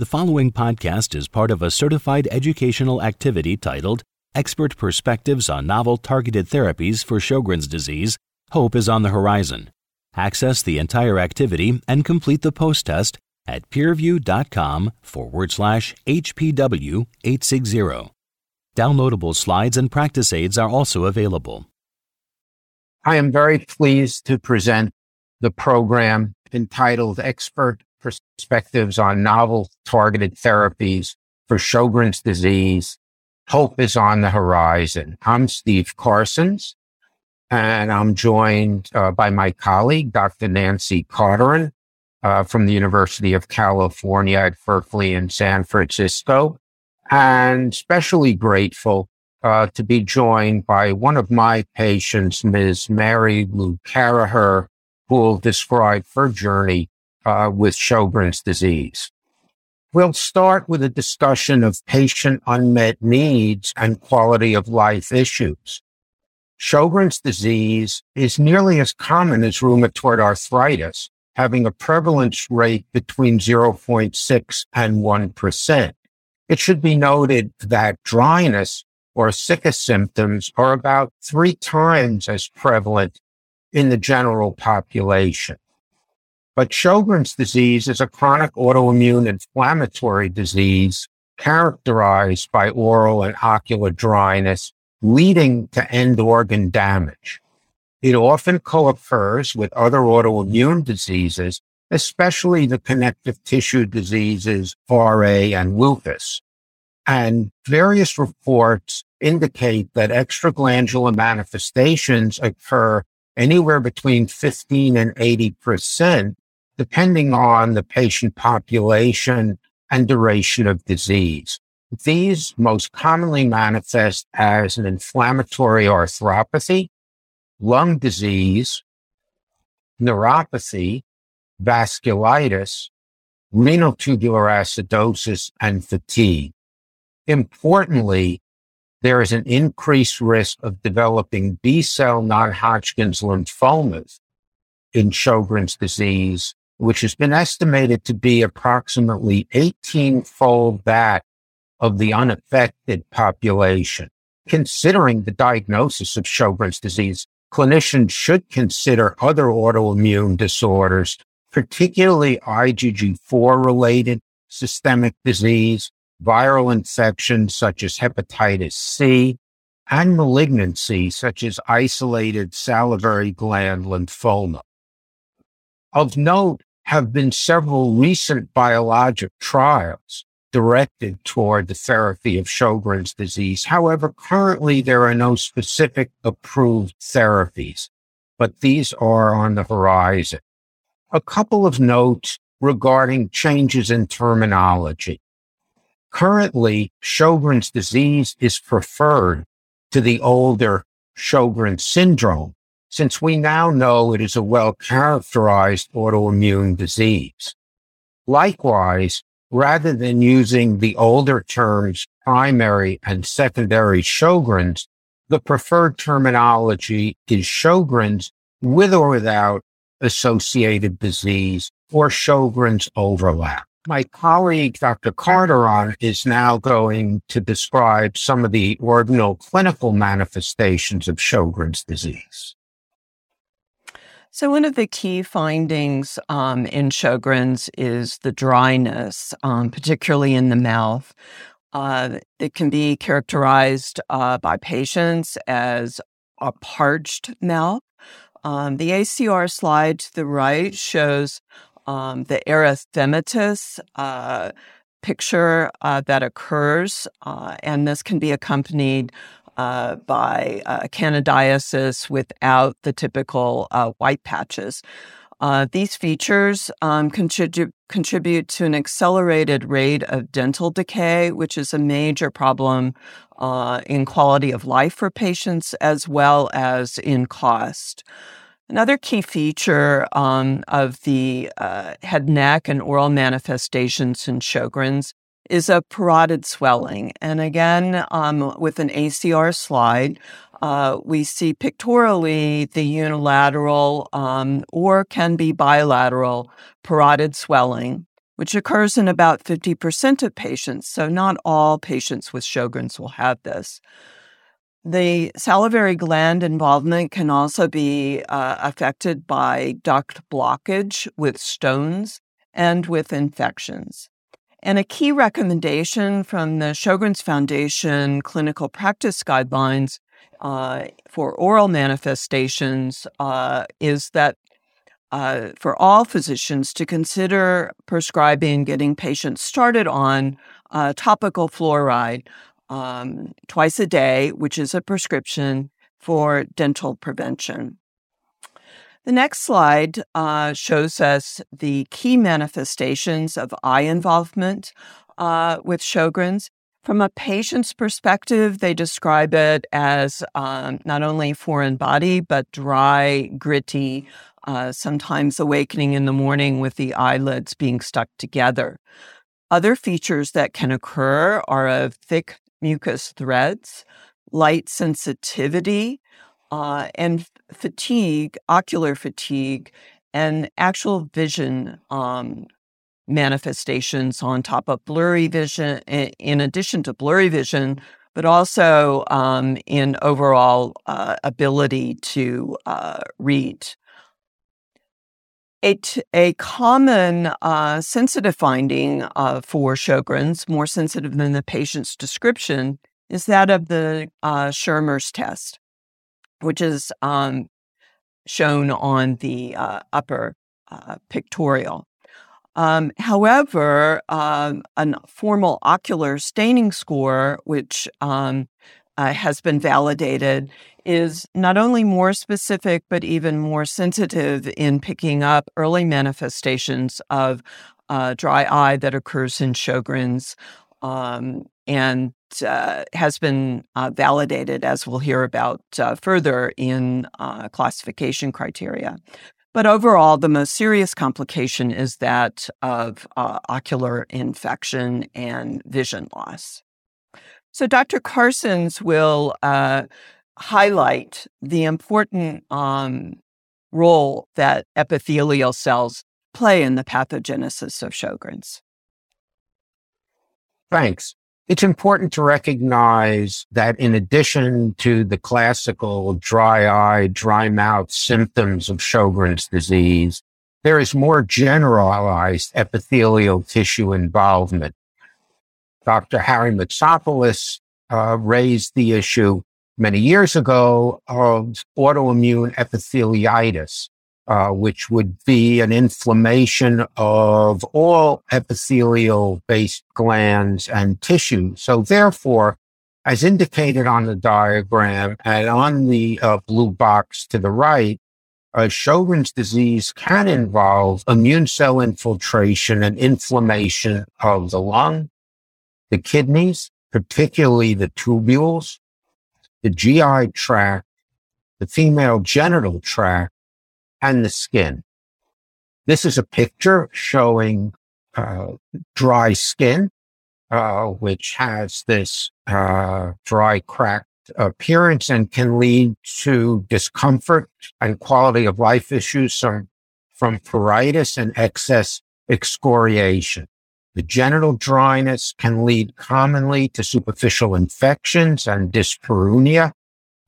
The following podcast is part of a certified educational activity titled Expert Perspectives on Novel Targeted Therapies for Sjogren's Disease Hope is on the Horizon. Access the entire activity and complete the post test at peerview.com forward slash HPW 860. Downloadable slides and practice aids are also available. I am very pleased to present the program entitled Expert perspectives on novel targeted therapies for Sjogren's disease. Hope is on the horizon. I'm Steve Carsons, and I'm joined uh, by my colleague, Dr. Nancy Carteron, uh, from the University of California at Berkeley in San Francisco, and especially grateful uh, to be joined by one of my patients, Ms. Mary Lou Caraher, who will describe her journey uh, with Sjogren's disease. We'll start with a discussion of patient unmet needs and quality of life issues. Sjogren's disease is nearly as common as rheumatoid arthritis, having a prevalence rate between 0.6 and 1%. It should be noted that dryness or Sicca symptoms are about three times as prevalent in the general population. But Sjogren's disease is a chronic autoimmune inflammatory disease characterized by oral and ocular dryness, leading to end organ damage. It often co-occurs with other autoimmune diseases, especially the connective tissue diseases, RA and lupus. And various reports indicate that extraglandular manifestations occur anywhere between 15 and 80 percent depending on the patient population and duration of disease. These most commonly manifest as an inflammatory arthropathy, lung disease, neuropathy, vasculitis, renal tubular acidosis, and fatigue. Importantly, there is an increased risk of developing B cell non Hodgkin's lymphomas in Sjogren's disease which has been estimated to be approximately 18 fold that of the unaffected population. Considering the diagnosis of Sjogren's disease, clinicians should consider other autoimmune disorders, particularly IgG4 related systemic disease, viral infections such as hepatitis C, and malignancy such as isolated salivary gland lymphoma. Of note, have been several recent biologic trials directed toward the therapy of Sjogren's disease. However, currently there are no specific approved therapies, but these are on the horizon. A couple of notes regarding changes in terminology. Currently, Sjogren's disease is preferred to the older Sjogren syndrome since we now know it is a well characterized autoimmune disease. Likewise, rather than using the older terms primary and secondary Sjogren's, the preferred terminology is Sjogren's with or without associated disease or Sjogren's overlap. My colleague, Dr. Carteron, is now going to describe some of the ordinal clinical manifestations of Sjogren's disease. So, one of the key findings um, in Sjogren's is the dryness, um, particularly in the mouth. Uh, it can be characterized uh, by patients as a parched mouth. Um, the ACR slide to the right shows um, the erythematous uh, picture uh, that occurs, uh, and this can be accompanied uh, by uh, candidiasis without the typical uh, white patches. Uh, these features um, contribute to an accelerated rate of dental decay, which is a major problem uh, in quality of life for patients as well as in cost. Another key feature um, of the uh, head, neck, and oral manifestations in Sjogren's is a parotid swelling. And again, um, with an ACR slide, uh, we see pictorially the unilateral um, or can be bilateral parotid swelling, which occurs in about 50% of patients. So, not all patients with Sjogren's will have this. The salivary gland involvement can also be uh, affected by duct blockage with stones and with infections. And a key recommendation from the Sjogren's Foundation clinical practice guidelines uh, for oral manifestations uh, is that uh, for all physicians to consider prescribing getting patients started on uh, topical fluoride um, twice a day, which is a prescription for dental prevention. The next slide uh, shows us the key manifestations of eye involvement uh, with Sjogren's. From a patient's perspective, they describe it as um, not only foreign body, but dry, gritty, uh, sometimes awakening in the morning with the eyelids being stuck together. Other features that can occur are of thick mucous threads, light sensitivity, uh, and fatigue, ocular fatigue, and actual vision um, manifestations on top of blurry vision, in addition to blurry vision, but also um, in overall uh, ability to uh, read. A, common uh, sensitive finding uh, for Sjogren's, more sensitive than the patient's description, is that of the uh, Schirmer's test which is um, shown on the uh, upper uh, pictorial. Um, however, um, a formal ocular staining score, which um, uh, has been validated, is not only more specific, but even more sensitive in picking up early manifestations of uh, dry eye that occurs in Sjogren's um, and uh, has been uh, validated, as we'll hear about uh, further in uh, classification criteria. But overall, the most serious complication is that of uh, ocular infection and vision loss. So, Dr. Carsons will uh, highlight the important um, role that epithelial cells play in the pathogenesis of Sjogren's. Thanks. It's important to recognize that in addition to the classical dry eye, dry mouth symptoms of Sjogren's disease, there is more generalized epithelial tissue involvement. Dr. Harry Moutsopoulos uh, raised the issue many years ago of autoimmune epitheliitis, uh, which would be an inflammation of all epithelial based glands and tissue. So therefore, as indicated on the diagram and on the uh, blue box to the right, uh, Sjogren's disease can involve immune cell infiltration and inflammation of the lung, the kidneys, particularly the tubules, the GI tract, the female genital tract, and the skin. This is a picture showing uh, dry skin, uh, which has this uh, dry, cracked appearance and can lead to discomfort and quality of life issues from, from pruritus and excess excoriation. The genital dryness can lead commonly to superficial infections and dyspareunia,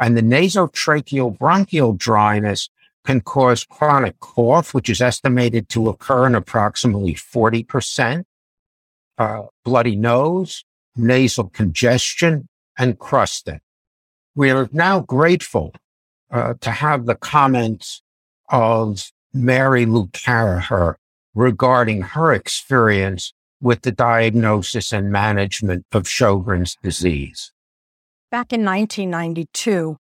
and the nasotracheal bronchial dryness can cause chronic cough, which is estimated to occur in approximately 40%, uh, bloody nose, nasal congestion, and crusting. We are now grateful uh, to have the comments of Mary Lou Caraher regarding her experience with the diagnosis and management of Sjogren's disease. Back in 1992,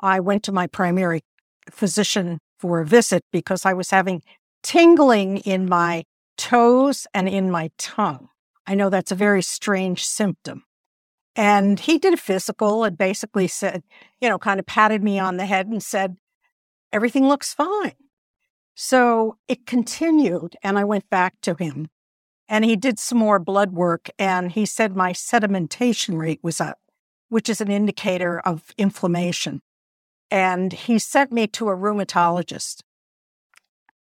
I went to my primary physician for a visit because I was having tingling in my toes and in my tongue. I know that's a very strange symptom. And he did a physical and basically said, you know, kind of patted me on the head and said, everything looks fine. So it continued and I went back to him and he did some more blood work and he said my sedimentation rate was up, which is an indicator of inflammation and he sent me to a rheumatologist.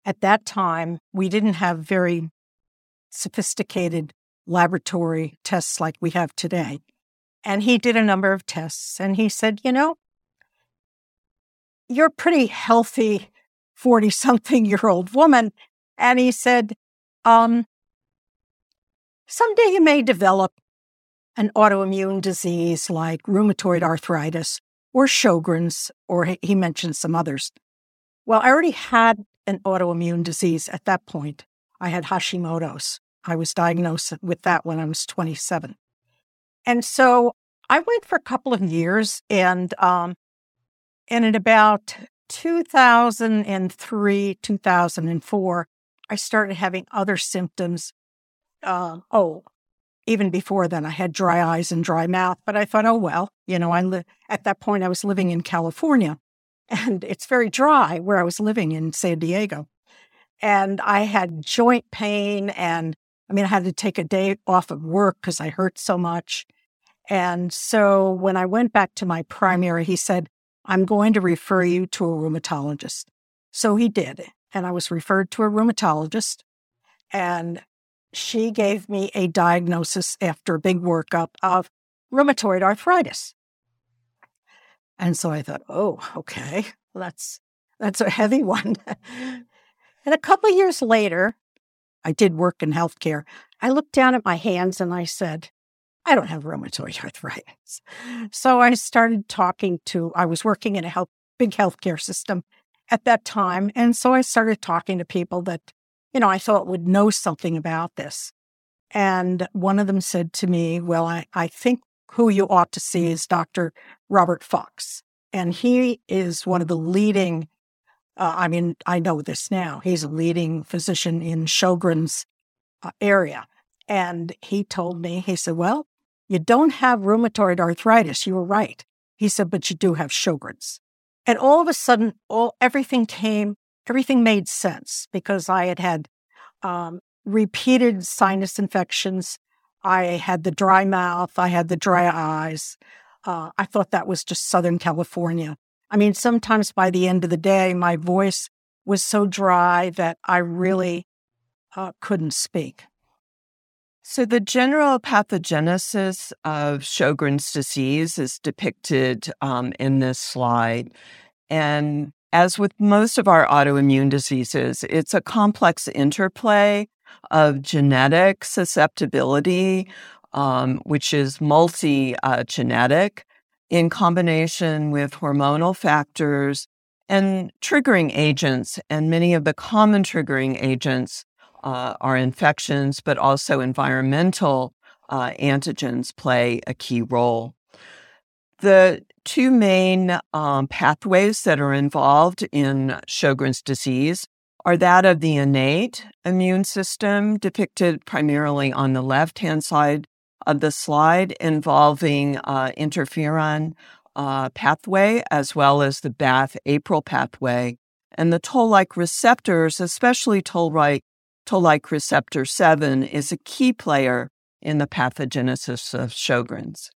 At that time, we didn't have very sophisticated laboratory tests like we have today. And he did a number of tests and he said, you know, you're a pretty healthy 40 something year old woman. And he said, um, someday you may develop an autoimmune disease like rheumatoid arthritis or Sjogren's, or he mentioned some others. Well, I already had an autoimmune disease at that point. I had Hashimoto's. I was diagnosed with that when I was 27. And so I went for a couple of years and um, and in about 2003, 2004, I started having other symptoms. Uh, oh, even before then, I had dry eyes and dry mouth, but I thought, oh, well, you know, I li- at that point, I was living in California and it's very dry where I was living in San Diego. And I had joint pain and I mean, I had to take a day off of work because I hurt so much. And so when I went back to my primary, he said, I'm going to refer you to a rheumatologist. So he did. And I was referred to a rheumatologist. And she gave me a diagnosis after a big workup of rheumatoid arthritis. And so I thought, oh, okay, that's that's a heavy one. and a couple years later, I did work in healthcare. I looked down at my hands and I said, I don't have rheumatoid arthritis. So I started talking to, I was working in a health, big healthcare system at that time. And so I started talking to people that, you know, I thought would know something about this. And one of them said to me, Well, I, I think who you ought to see is Dr. Robert Fox. And he is one of the leading, uh, I mean, I know this now, he's a leading physician in Sjogren's uh, area. And he told me, he said, Well, you don't have rheumatoid arthritis. You were right. He said, but you do have Sjogren's. And all of a sudden, all everything came, everything made sense because I had had um, repeated sinus infections. I had the dry mouth. I had the dry eyes. Uh, I thought that was just Southern California. I mean, sometimes by the end of the day, my voice was so dry that I really uh, couldn't speak. So, the general pathogenesis of Sjogren's disease is depicted um, in this slide. And as with most of our autoimmune diseases, it's a complex interplay of genetic susceptibility, um, which is multi uh, genetic, in combination with hormonal factors and triggering agents. And many of the common triggering agents uh, are infections, but also environmental uh, antigens play a key role. The two main um, pathways that are involved in Sjogren's disease are that of the innate immune system, depicted primarily on the left hand side of the slide, involving uh, interferon uh, pathway as well as the BAFF APRIL pathway. And the toll like receptors, especially toll like receptor 7, is a key player in the pathogenesis of Sjogren's.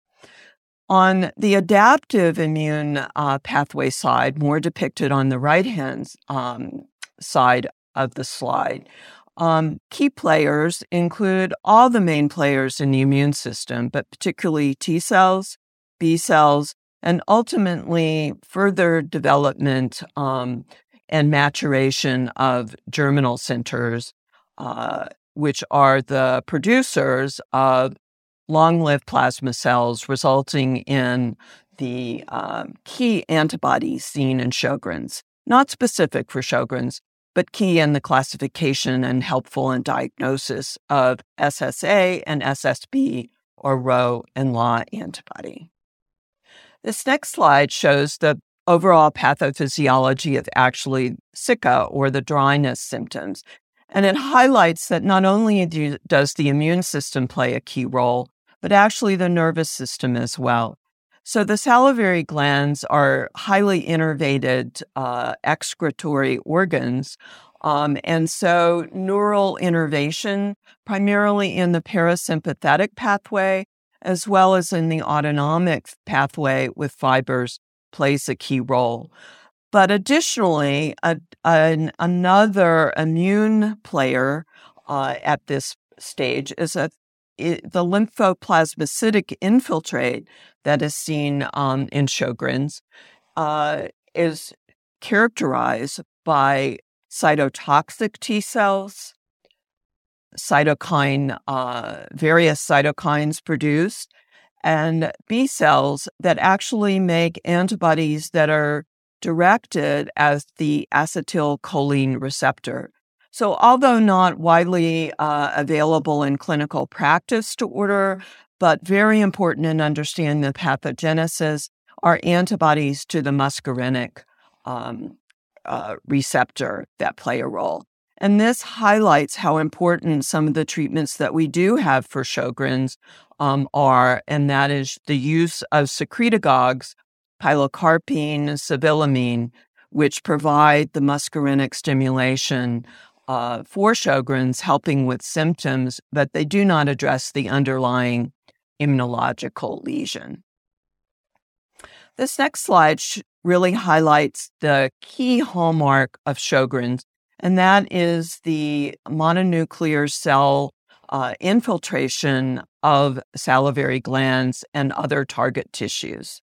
On the adaptive immune uh, pathway side, more depicted on the right hand um, side of the slide, um, key players include all the main players in the immune system, but particularly T cells, B cells, and ultimately further development um, and maturation of germinal centers uh, which are the producers of long lived plasma cells, resulting in the um, key antibodies seen in Sjogren's. Not specific for Sjogren's, but key in the classification and helpful in diagnosis of SSA and SSB or Ro and La antibody. This next slide shows the overall pathophysiology of actually sicca or the dryness symptoms. And it highlights that not only do, does the immune system play a key role, but actually the nervous system as well. So the salivary glands are highly innervated uh, excretory organs. Um, and so neural innervation, primarily in the parasympathetic pathway, as well as in the autonomic pathway with fibers, plays a key role. But additionally, a, an, another immune player uh, at this stage is that it, the lymphoplasmacytic infiltrate that is seen um, in Sjogren's uh, is characterized by cytotoxic T cells, cytokine, uh, various cytokines produced, and B cells that actually make antibodies that are directed as the acetylcholine receptor. So, although not widely uh, available in clinical practice to order, but very important in understanding the pathogenesis, are antibodies to the muscarinic um, uh, receptor that play a role. And this highlights how important some of the treatments that we do have for Sjogren's um, are, and that is the use of secretagogues, pilocarpine, cevimeline, which provide the muscarinic stimulation uh, for Sjogren's, helping with symptoms, but they do not address the underlying immunological lesion. This next slide really highlights the key hallmark of Sjogren's, and that is the mononuclear cell uh, infiltration of salivary glands and other target tissues.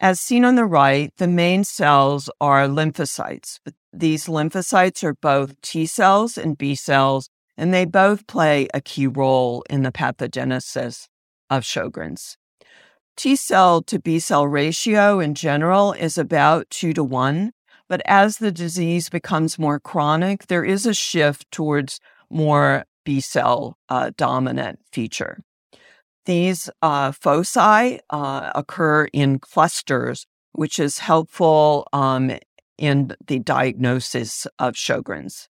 As seen on the right, the main cells are lymphocytes. These lymphocytes are both T cells and B cells, and they both play a key role in the pathogenesis of Sjogren's. T cell to B cell ratio in general is about two to one, but as the disease becomes more chronic, there is a shift towards more B cell uh, dominant feature. These uh, foci uh, occur in clusters, which is helpful um, in the diagnosis of Sjogren's.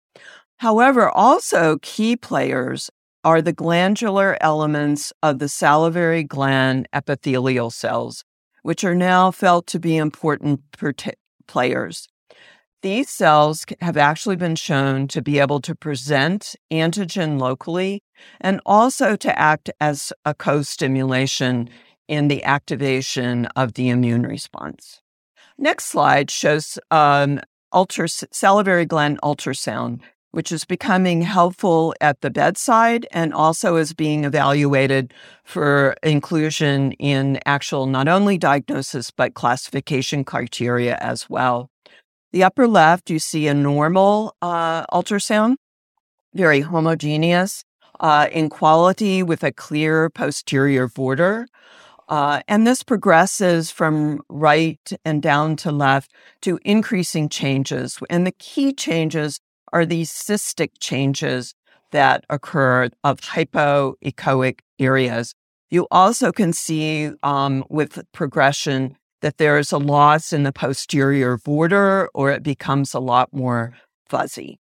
However, also key players are the glandular elements of the salivary gland epithelial cells, which are now felt to be important players. These cells have actually been shown to be able to present antigen locally and also to act as a co stimulation in the activation of the immune response. Next slide shows um, ultras- salivary gland ultrasound which is becoming helpful at the bedside and also is being evaluated for inclusion in actual not only diagnosis, but classification criteria as well. The upper left, you see a normal uh, ultrasound, very homogeneous uh, in quality with a clear posterior border. Uh, and this progresses from right and down to left to increasing changes. And the key changes are these cystic changes that occur of hypoechoic areas. You also can see um, with progression that there is a loss in the posterior border or it becomes a lot more fuzzy.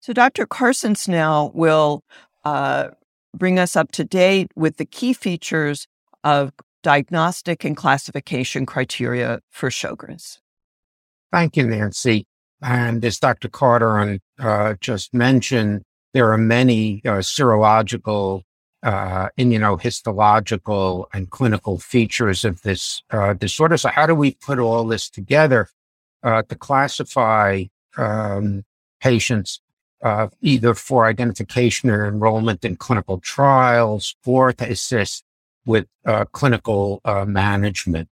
So, Dr. Carsons now will uh, bring us up to date with the key features of diagnostic and classification criteria for Sjogren's. Thank you, Nancy. And as Dr. Carter uh, just mentioned, there are many uh, serological, uh, immunohistological, and clinical features of this uh, disorder. So, how do we put all this together uh, to classify um, patients uh, either for identification or enrollment in clinical trials or to assist with clinical management?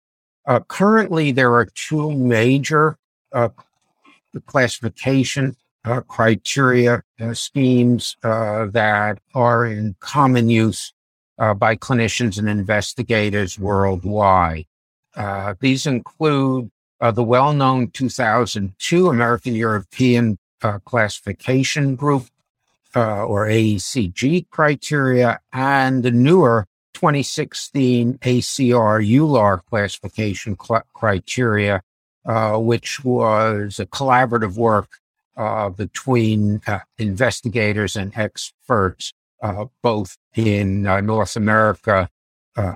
currently, there are two major classification uh, criteria uh, schemes uh, that are in common use uh, by clinicians and investigators worldwide. Uh, these include uh, the well-known 2002 American European Classification Group or AECG criteria and the newer 2016 ACR EULAR classification cl- criteria which was a collaborative work uh, between uh, investigators and experts, uh, both in uh, North America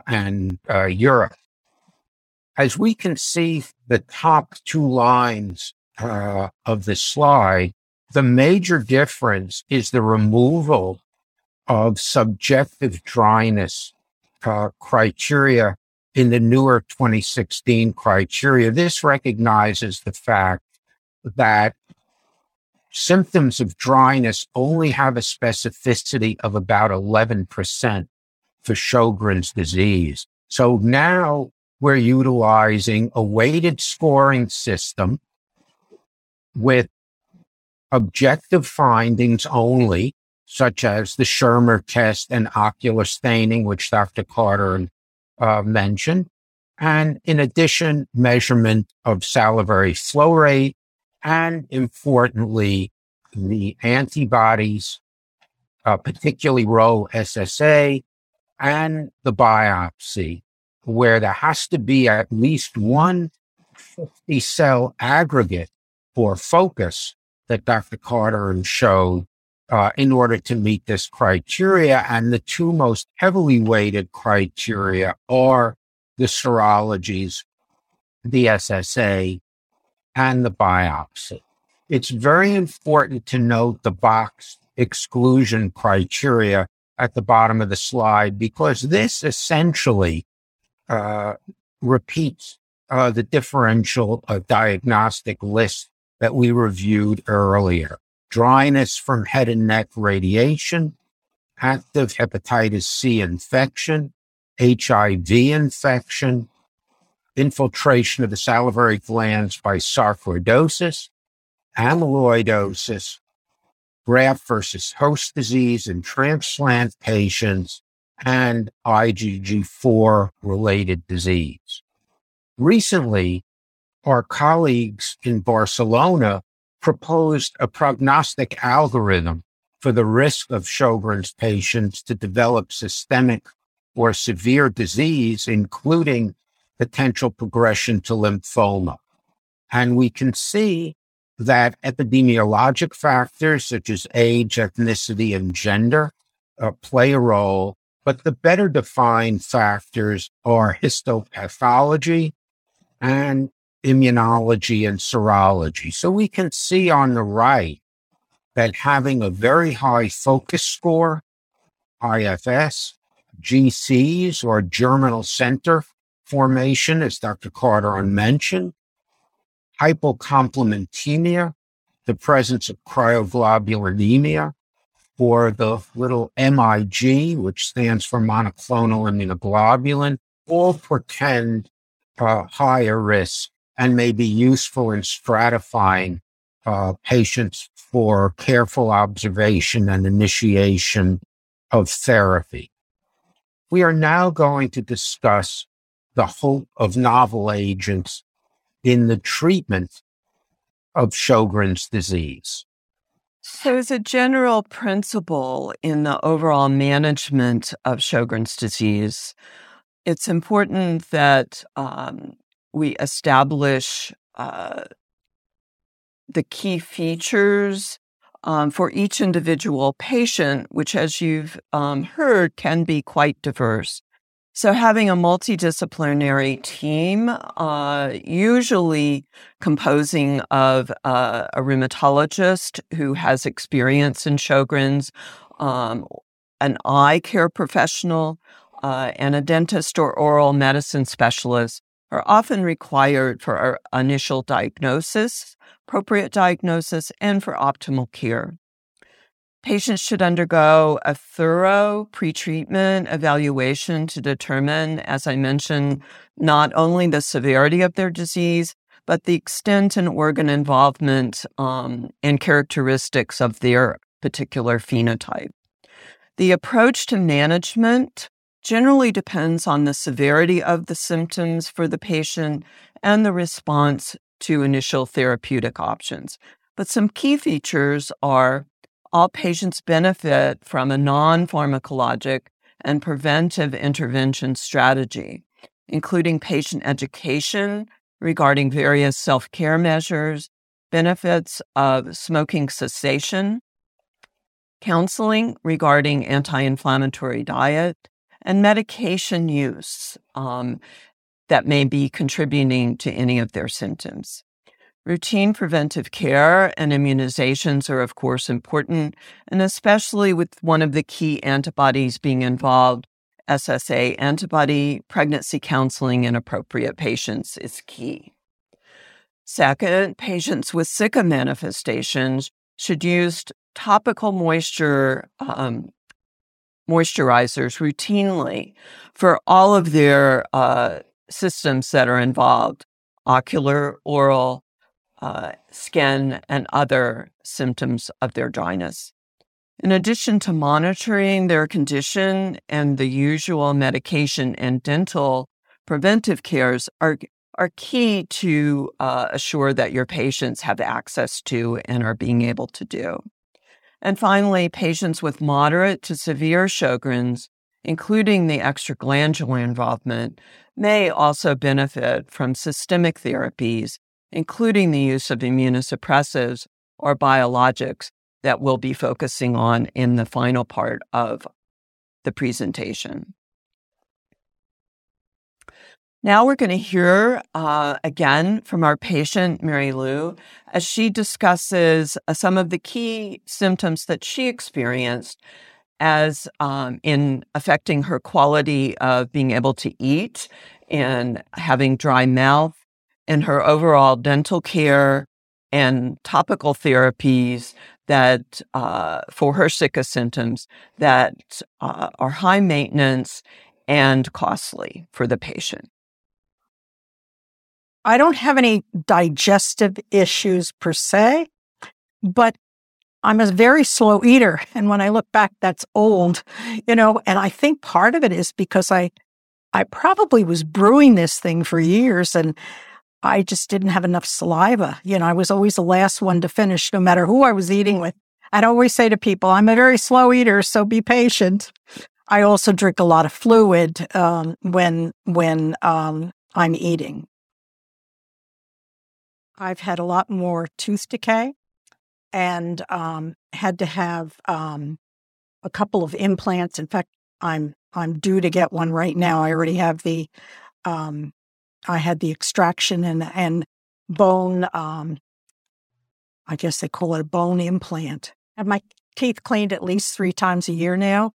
and Europe. As we can see the top two lines of the slide, the major difference is the removal of subjective dryness criteria in the newer 2016 criteria. This recognizes the fact that symptoms of dryness only have a specificity of about 11% for Sjogren's disease. So now we're utilizing a weighted scoring system with objective findings only, such as the Schirmer test and ocular staining, which Dr. Carter uh, mentioned. And in addition, measurement of salivary flow rate and importantly, the antibodies, uh, particularly Ro SSA and the biopsy, where there has to be at least one 50 cell aggregate for focus that Dr. Carter showed uh, in order to meet this criteria. And the two most heavily weighted criteria are the serologies, the SSA, and the biopsy. It's very important to note the box exclusion criteria at the bottom of the slide because this essentially uh, repeats uh, the differential uh, diagnostic list that we reviewed earlier. Dryness from head and neck radiation, active hepatitis C infection, HIV infection, infiltration of the salivary glands by sarcoidosis, amyloidosis, graft versus host disease in transplant patients, and IgG4 related disease. Recently, our colleagues in Barcelona proposed a prognostic algorithm for the risk of Sjogren's patients to develop systemic or severe disease, including potential progression to lymphoma. And we can see that epidemiologic factors such as age, ethnicity, and gender uh, play a role, but the better defined factors are histopathology and immunology and serology. So we can see on the right that having a very high focus score, IFS, GCs or germinal center formation, as Dr. Carter mentioned, hypocomplementemia, the presence of cryoglobulinemia, or the little MIG, which stands for monoclonal immunoglobulin, all portend uh, higher risk and may be useful in stratifying uh, patients for careful observation and initiation of therapy. We are now going to discuss the hope of novel agents in the treatment of Sjogren's disease. So, as a general principle in the overall management of Sjogren's disease, it's important that um, we establish uh, the key features um, for each individual patient, which, as you've um, heard, can be quite diverse. So, having a multidisciplinary team, uh, usually composing of uh, a rheumatologist who has experience in Sjogren's, um, an eye care professional, uh, and a dentist or oral medicine specialist are often required for our initial diagnosis, appropriate diagnosis, and for optimal care. Patients should undergo a thorough pretreatment evaluation to determine, as I mentioned, not only the severity of their disease, but the extent and organ involvement um, and characteristics of their particular phenotype. The approach to management generally depends on the severity of the symptoms for the patient and the response to initial therapeutic options. But some key features are all patients benefit from a non pharmacologic and preventive intervention strategy, including patient education regarding various self care measures, benefits of smoking cessation, counseling regarding anti inflammatory diet, and medication use um, that may be contributing to any of their symptoms. Routine preventive care and immunizations are, of course, important, and especially with one of the key antibodies being involved, SSA antibody, pregnancy counseling in appropriate patients is key. Second, patients with sicca manifestations should use topical moisture um, moisturizers routinely for all of their uh, systems that are involved ocular, oral, uh, skin, and other symptoms of their dryness. In addition to monitoring their condition and the usual medication and dental preventive cares are, are key to uh, assure that your patients have access to and are being able to do. And finally, patients with moderate to severe Sjogren's, including the extraglandular involvement, may also benefit from systemic therapies, including the use of immunosuppressives or biologics that we'll be focusing on in the final part of the presentation. Now we're going to hear uh, again from our patient, Mary Lou, as she discusses uh, some of the key symptoms that she experienced as um, in affecting her quality of being able to eat and having dry mouth and her overall dental care and topical therapies that uh, for her sicca symptoms that uh, are high maintenance and costly for the patient. I don't have any digestive issues per se, but I'm a very slow eater. And when I look back, that's old, you know, and I think part of it is because I, I probably was brewing this thing for years and I just didn't have enough saliva. You know, I was always the last one to finish, no matter who I was eating with. I'd always say to people, I'm a very slow eater, so be patient. I also drink a lot of fluid um, when when um, I'm eating. I've had a lot more tooth decay, and um, had to have um, a couple of implants. In fact, I'm I'm due to get one right now. I already have the um, I had the extraction and and bone. Um, I guess they call it a bone implant. Have my teeth cleaned at least three times a year now,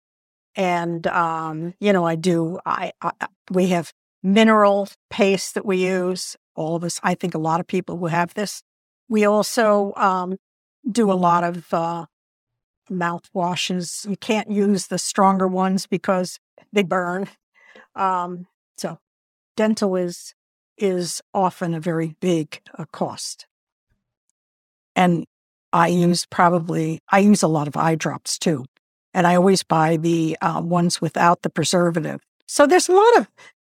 and um, you know I do. I, I we have mineral paste that we use. All of us, I think, a lot of people who have this. We also um, do a lot of uh, mouth washes. You can't use the stronger ones because they burn. Um, so dental is is often a very big uh, cost. And I use probably, I use a lot of eye drops too. And I always buy the uh, ones without the preservative. So there's a lot of,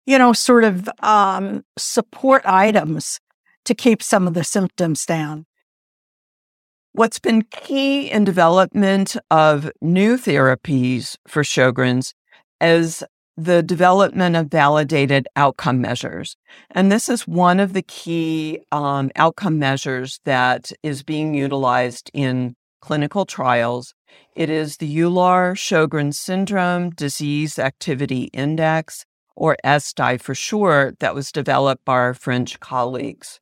you know, sort of um, support items to keep some of the symptoms down. What's been key in development of new therapies for Sjogren's is the development of validated outcome measures. And this is one of the key um, outcome measures that is being utilized in clinical trials. It is the EULAR Sjogren Syndrome Disease Activity Index, or ESSDAI for short, that was developed by our French colleagues.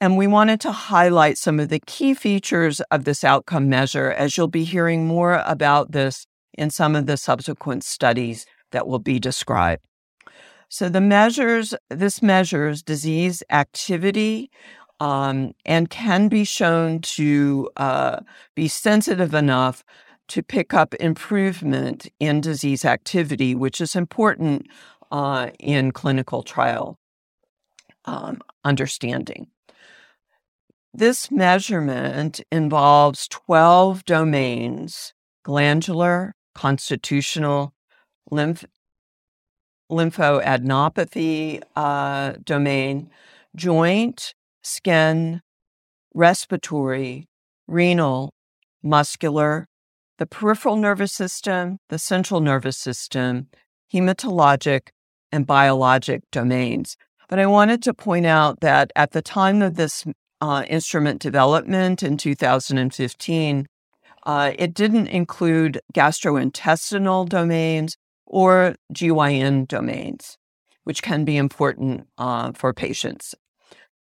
And we wanted to highlight some of the key features of this outcome measure, as you'll be hearing more about this in some of the subsequent studies that will be described. So the measures, this measures disease activity um, and can be shown to uh, be sensitive enough to pick up improvement in disease activity, which is important uh, in clinical trial um, understanding. This measurement involves 12 domains glandular, constitutional, lymph lymphoadenopathy uh, domain, joint, skin, respiratory, renal, muscular, the peripheral nervous system, the central nervous system, hematologic, and biologic domains. But I wanted to point out that at the time of this uh, instrument development in 2015, uh, it didn't include gastrointestinal domains or GYN domains, which can be important uh, for patients.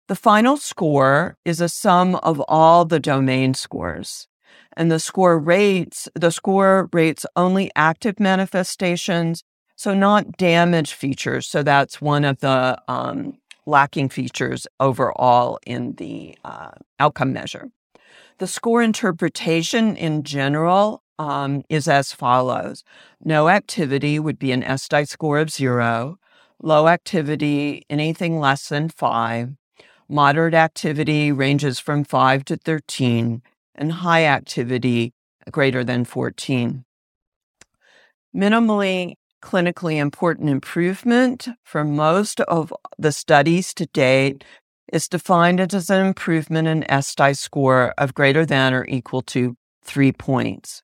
The final score is a sum of all the domain scores. And the score rates, the score rates only active manifestations, so not damage features. So that's one of the um, lacking features overall in the uh, outcome measure. The score interpretation in general um, is as follows. No activity would be an ESSDAI score of zero. Low activity, anything less than five. Moderate activity ranges from five to 13 and high activity greater than 14. Minimally clinically important improvement for most of the studies to date is defined as an improvement in ESSDAI score of greater than or equal to three points.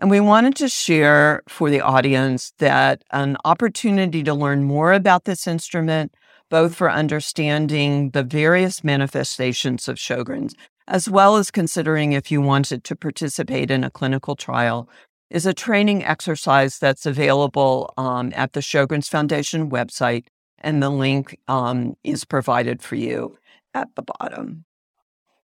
And we wanted to share for the audience that an opportunity to learn more about this instrument, both for understanding the various manifestations of Sjogren's, as well as considering if you wanted to participate in a clinical trial, is a training exercise that's available um, at the Sjogren's Foundation website, and the link um, is provided for you at the bottom.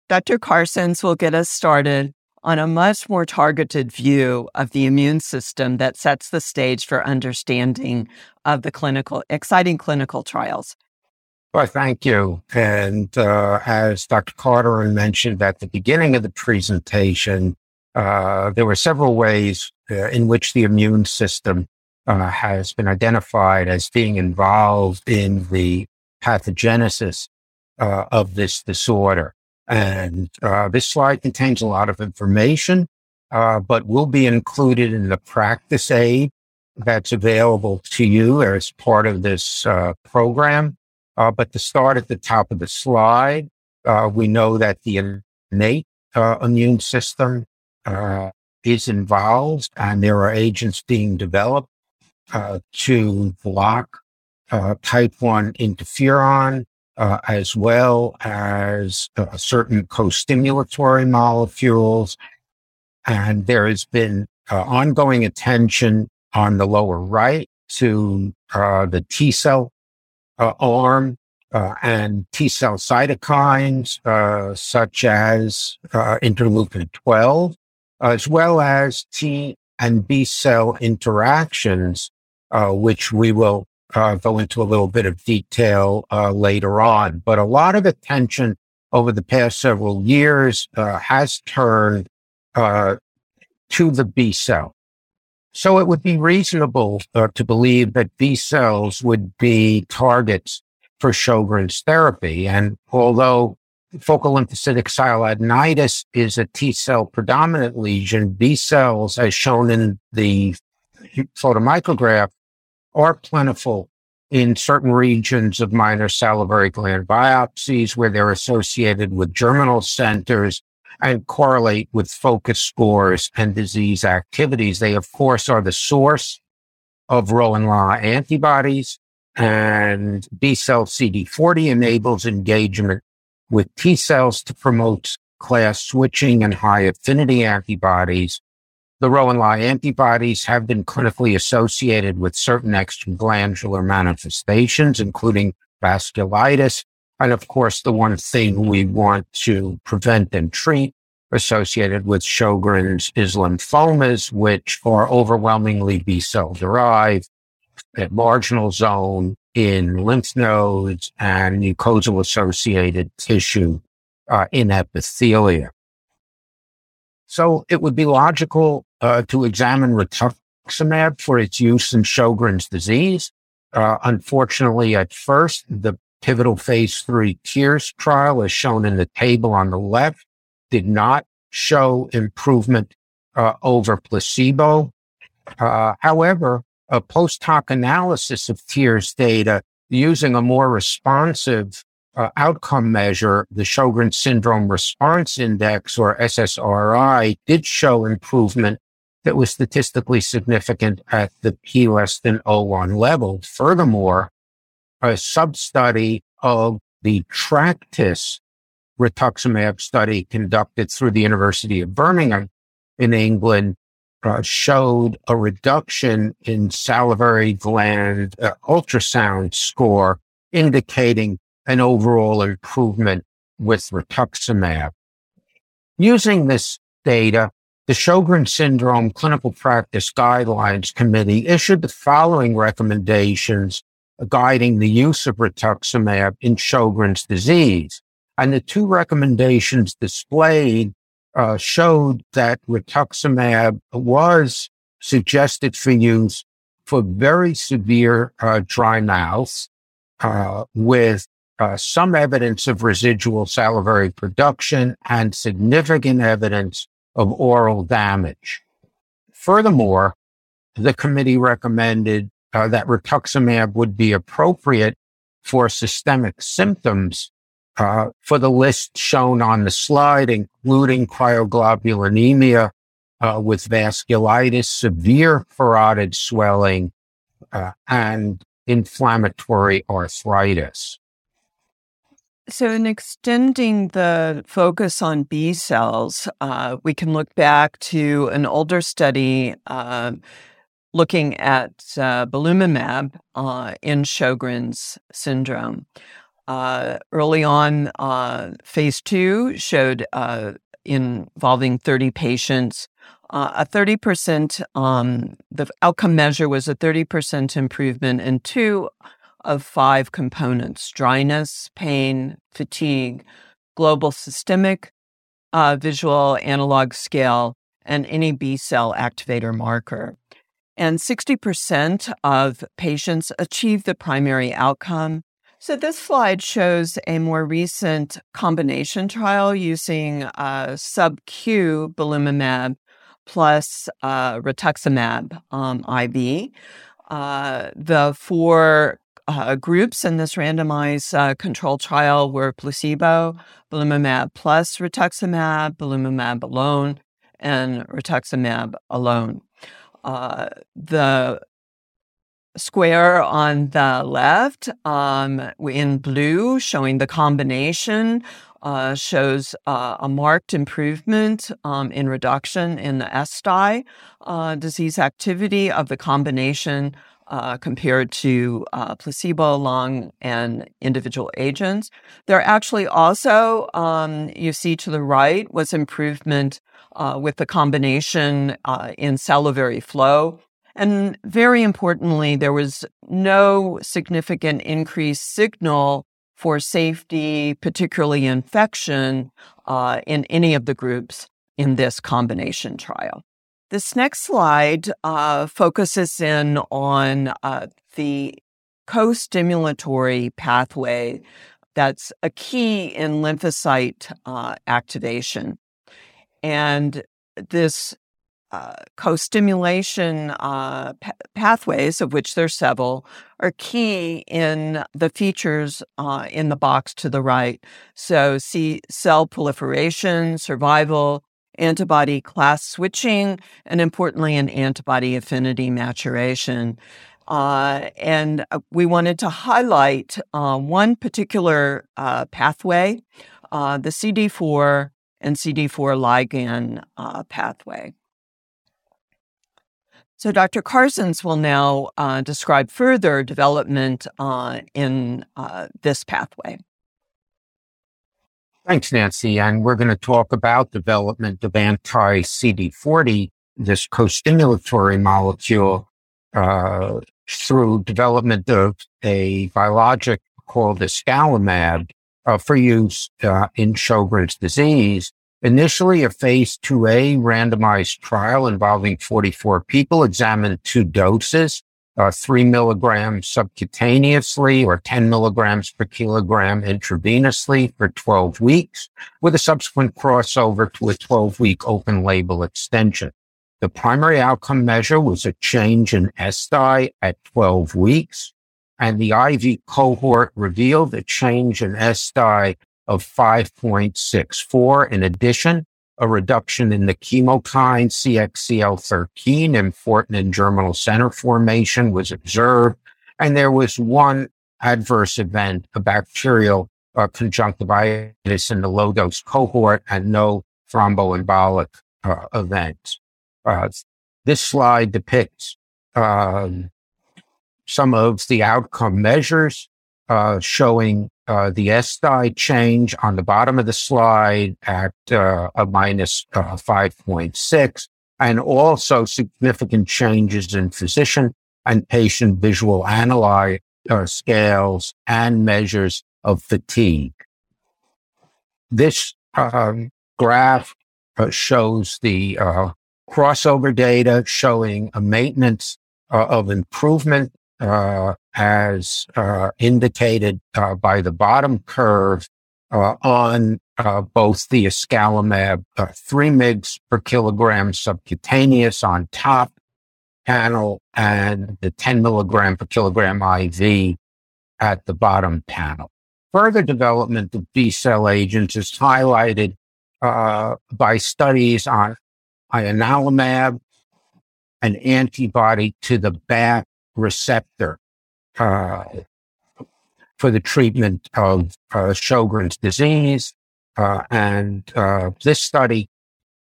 Dr. Carsons will get us started on a much more targeted view of the immune system that sets the stage for understanding of the clinical, exciting clinical trials. Well, thank you. And uh, as Dr. Carteron mentioned at the beginning of the presentation, uh, there were several ways uh, in which the immune system uh, has been identified as being involved in the pathogenesis uh, of this disorder. And uh, this slide contains a lot of information, uh, but will be included in the practice aid that's available to you as part of this uh, program. Uh, but to start at the top of the slide, uh, we know that the innate uh, immune system is involved, and there are agents being developed to block type 1 interferon uh, as well as uh, certain co-stimulatory molecules. And there has been uh, ongoing attention on the lower right to uh, the T cell uh, arm and T cell cytokines, such as interleukin 12, as well as T and B cell interactions, which we will uh, go into a little bit of detail uh, later on. But a lot of attention over the past several years uh, has turned uh, to the B cell. So it would be reasonable uh, to believe that B cells would be targets for Sjogren's therapy. And although focal lymphocytic sialadenitis is a T cell predominant lesion, B cells, as shown in the photomicrograph, are plentiful in certain regions of minor salivary gland biopsies where they're associated with germinal centers and correlate with focus scores and disease activities. They, of course, are the source of Roux-en-Y antibodies and B cell CD40 enables engagement with T cells to promote class switching and high affinity antibodies the Roux-en-Y antibodies have been clinically associated with certain extraglandular manifestations, including vasculitis. And of course, the one thing we want to prevent and treat associated with Sjogren's is lymphomas, which are overwhelmingly B cell derived at marginal zone in lymph nodes and mucosal associated tissue uh, in epithelia. So it would be logical uh, to examine rituximab for its use in Sjogren's disease. Uh, unfortunately, at first, the pivotal phase three TEARS trial, as shown in the table on the left, did not show improvement uh, over placebo. Uh, however, a post hoc analysis of TEARS data using a more responsive uh, outcome measure, the Sjogren Syndrome Response Index or SSRI did show improvement that was statistically significant at the p less than 0.1 level. Furthermore, a sub-study of the TRACTISS rituximab study conducted through the University of Birmingham in England uh, showed a reduction in salivary gland uh, ultrasound score, indicating an overall improvement with rituximab. Using this data, the Sjogren Syndrome Clinical Practice Guidelines Committee issued the following recommendations guiding the use of rituximab in Sjogren's disease. And the two recommendations displayed uh, showed that rituximab was suggested for use for very severe uh, dry mouth uh, with uh, some evidence of residual salivary production and significant evidence of oral damage. Furthermore, the committee recommended uh, that rituximab would be appropriate for systemic symptoms uh, for the list shown on the slide, including cryoglobulinemia uh, with vasculitis, severe parotid swelling, uh, and inflammatory arthritis. So, in extending the focus on B cells, uh, we can look back to an older study uh, looking at uh, belimumab uh, in Sjogren's syndrome. Uh, early on, uh, phase two showed involving 30 patients a 30% um, the outcome measure was a 30% improvement in two of five components dryness, pain, fatigue, global systemic uh, visual analog scale, and any B cell activator marker. And 60% of patients achieve the primary outcome. So, this slide shows a more recent combination trial using uh, sub Q belimumab plus uh, rituximab um, IV. Uh, the four uh, groups in this randomized uh, control trial were placebo, belimumab plus rituximab, belimumab alone, and rituximab alone. Uh, the square on the left um, in blue showing the combination uh, shows uh, a marked improvement um, in reduction in the ESSDAI uh, disease activity of the combination uh, compared to uh, placebo along and individual agents. There actually also, um, you see to the right, was improvement uh, with the combination uh, in salivary flow. And very importantly, there was no significant increased signal for safety, particularly infection, uh, in any of the groups in this combination trial. This next slide uh, focuses in on uh, the co stimulatory pathway that's a key in lymphocyte uh, activation. And this uh, co-stimulation uh, p- pathways, of which there are several, are key in the features uh, in the box to the right. So, see cell proliferation, survival, antibody class switching, and importantly, an antibody affinity maturation. Uh, and uh, we wanted to highlight uh, one particular uh, pathway, uh, the CD40 and CD40 ligand uh, pathway. So, Dr. Carsons will now describe further development in this pathway. Thanks, Nancy. And we're going to talk about development of anti-CD40, this co-stimulatory molecule, uh, through development of a biologic called iscalimab uh, for use uh, in Sjogren's disease. Initially, a phase 2A randomized trial involving 44 people examined two doses uh, three milligrams subcutaneously or 10 milligrams per kilogram intravenously for 12 weeks with a subsequent crossover to a 12 week open label extension. The primary outcome measure was a change in ESSDAI at 12 weeks and the IV cohort revealed a change in ESSDAI of 5.64. In addition, a reduction in the chemokine CXCL13 important in germinal center formation was observed. And there was one adverse event, a bacterial uh, conjunctivitis in the low dose cohort and no thromboembolic uh, events. Uh, this slide depicts um, some of the outcome measures uh, showing uh, the ESSDAI change on the bottom of the slide at uh, a minus, uh, 5.6, and also significant changes in physician and patient visual analog uh, scales and measures of fatigue. This um, graph uh, shows the crossover data showing a maintenance of improvement uh, as uh, indicated by the bottom curve on both the iscalimab 3 mg per kilogram subcutaneous on top panel and the 10 milligram per kilogram IV at the bottom panel. Further development of B cell agents is highlighted uh, by studies on ianalumab, an antibody to the BAFF receptor uh, for the treatment of uh, Sjogren's disease. Uh, and uh, this study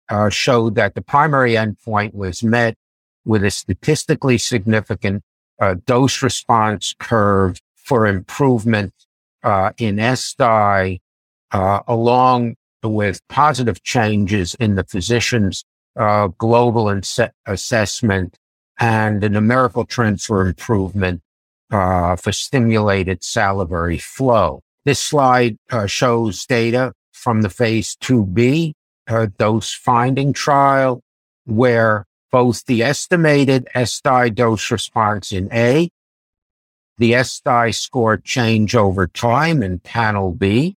uh, showed that the primary endpoint was met with a statistically significant dose response curve for improvement in ESSDAI, along with positive changes in the physician's uh, global ins- assessment and the numerical trend for improvement uh, for stimulated salivary flow. This slide uh, shows data from the phase 2B uh, dose finding trial, where both the estimated ESSDAI dose response in A, the ESSDAI score change over time in panel B,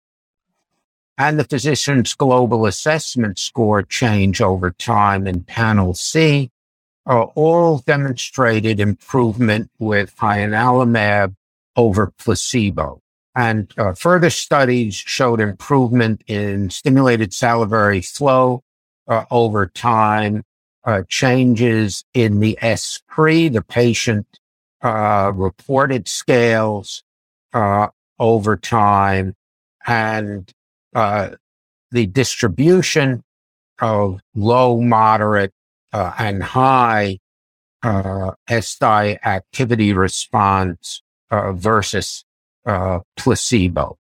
and the physician's global assessment score change over time in panel C all demonstrated improvement with ianalumab over placebo. And uh, further studies showed improvement in stimulated salivary flow uh, over time, uh, changes in the ESSPRI, the patient uh, reported scales uh, over time, and the distribution of low, moderate, uh, and high uh, ESSDAI activity response uh, versus uh, placebo.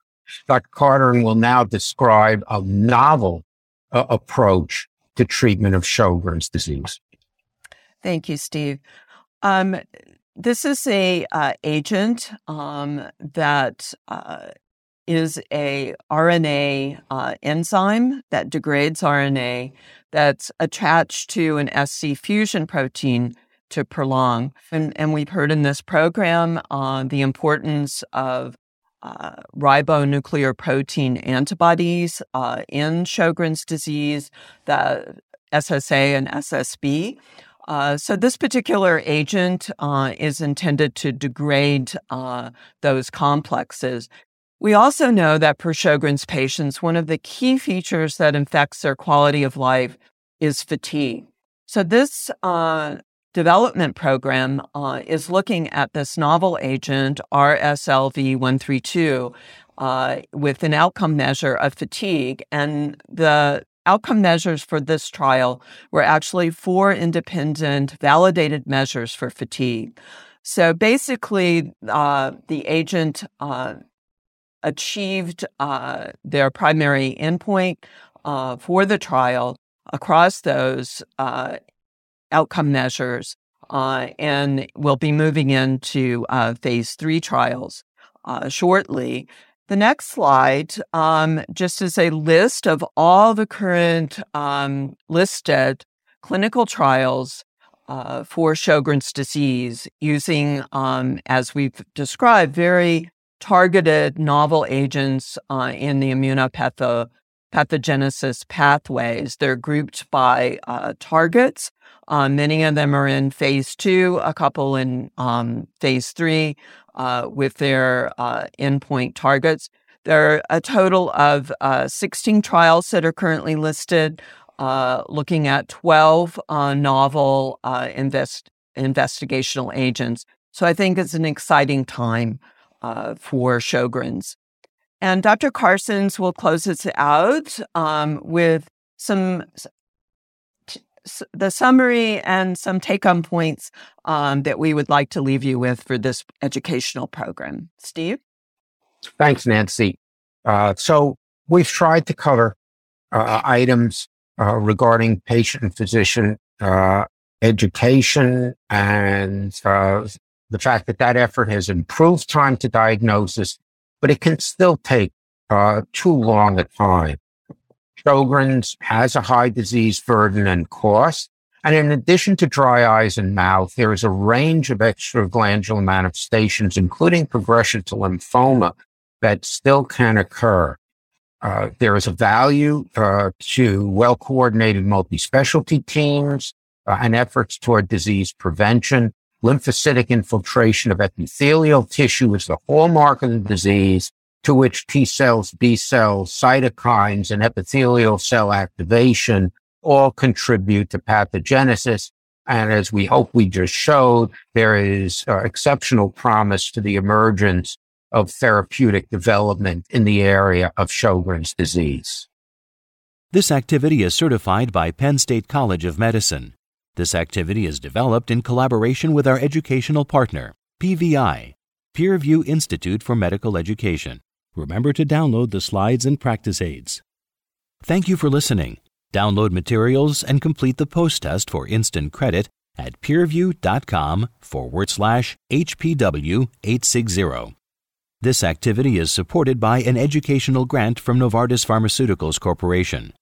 Dr. Carteron will now describe a novel uh, approach to treatment of Sjogren's disease. Thank you, Steve. Um, this is a uh, agent um, that uh, is a RNA uh, enzyme that degrades RNA that's attached to an Fc fusion protein to prolong. And, and we've heard in this program uh, the importance of uh, ribonuclear protein antibodies uh, in Sjogren's disease, the SSA and SSB. Uh, so this particular agent uh, is intended to degrade uh, those complexes. We also know that for Sjogren's patients, one of the key features that affects their quality of life is fatigue. So this uh, development program uh, is looking at this novel agent, RSLV132, uh, with an outcome measure of fatigue. And the outcome measures for this trial were actually four independent validated measures for fatigue. So basically, uh, the agent uh, achieved uh, their primary endpoint uh, for the trial across those uh, outcome measures uh, and will be moving into uh, phase three trials uh, shortly. The next slide um, just is a list of all the current um, listed clinical trials uh, for Sjogren's disease using, um, as we've described, very targeted novel agents uh, in the immunopathogenesis pathways. They're grouped by uh, targets. Uh, many of them are in phase two, a couple in um, phase three uh, with their uh, endpoint targets. There are a total of uh, 16 trials that are currently listed, looking at 12 novel invest- investigational agents. So I think it's an exciting time uh, for Sjogren's. And Dr. Carsons will close us out um, with some the summary and some take home points um, that we would like to leave you with for this educational program. Steve? Thanks, Nancy. Uh, so we've tried to cover uh, items uh, regarding patient and physician uh, education and uh, the fact that that effort has improved time to diagnosis, but it can still take uh, too long a time. Sjogren's has a high disease burden and cost. And in addition to dry eyes and mouth, there is a range of extraglandular manifestations, including progression to lymphoma that still can occur. Uh, there is a value uh, to well-coordinated multi-specialty teams uh, and efforts toward disease prevention. Lymphocytic infiltration of epithelial tissue is the hallmark of the disease, to which T cells, B cells, cytokines, and epithelial cell activation all contribute to pathogenesis. And as we hope we just showed, there is uh, exceptional promise to the emergence of therapeutic development in the area of Sjogren's disease. This activity is certified by Penn State College of Medicine. This activity is developed in collaboration with our educational partner, PVI, Peerview Institute for Medical Education. Remember to download the slides and practice aids. Thank you for listening. Download materials and complete the post test for instant credit at peerview.com forward slash HPW 860. This activity is supported by an educational grant from Novartis Pharmaceuticals Corporation.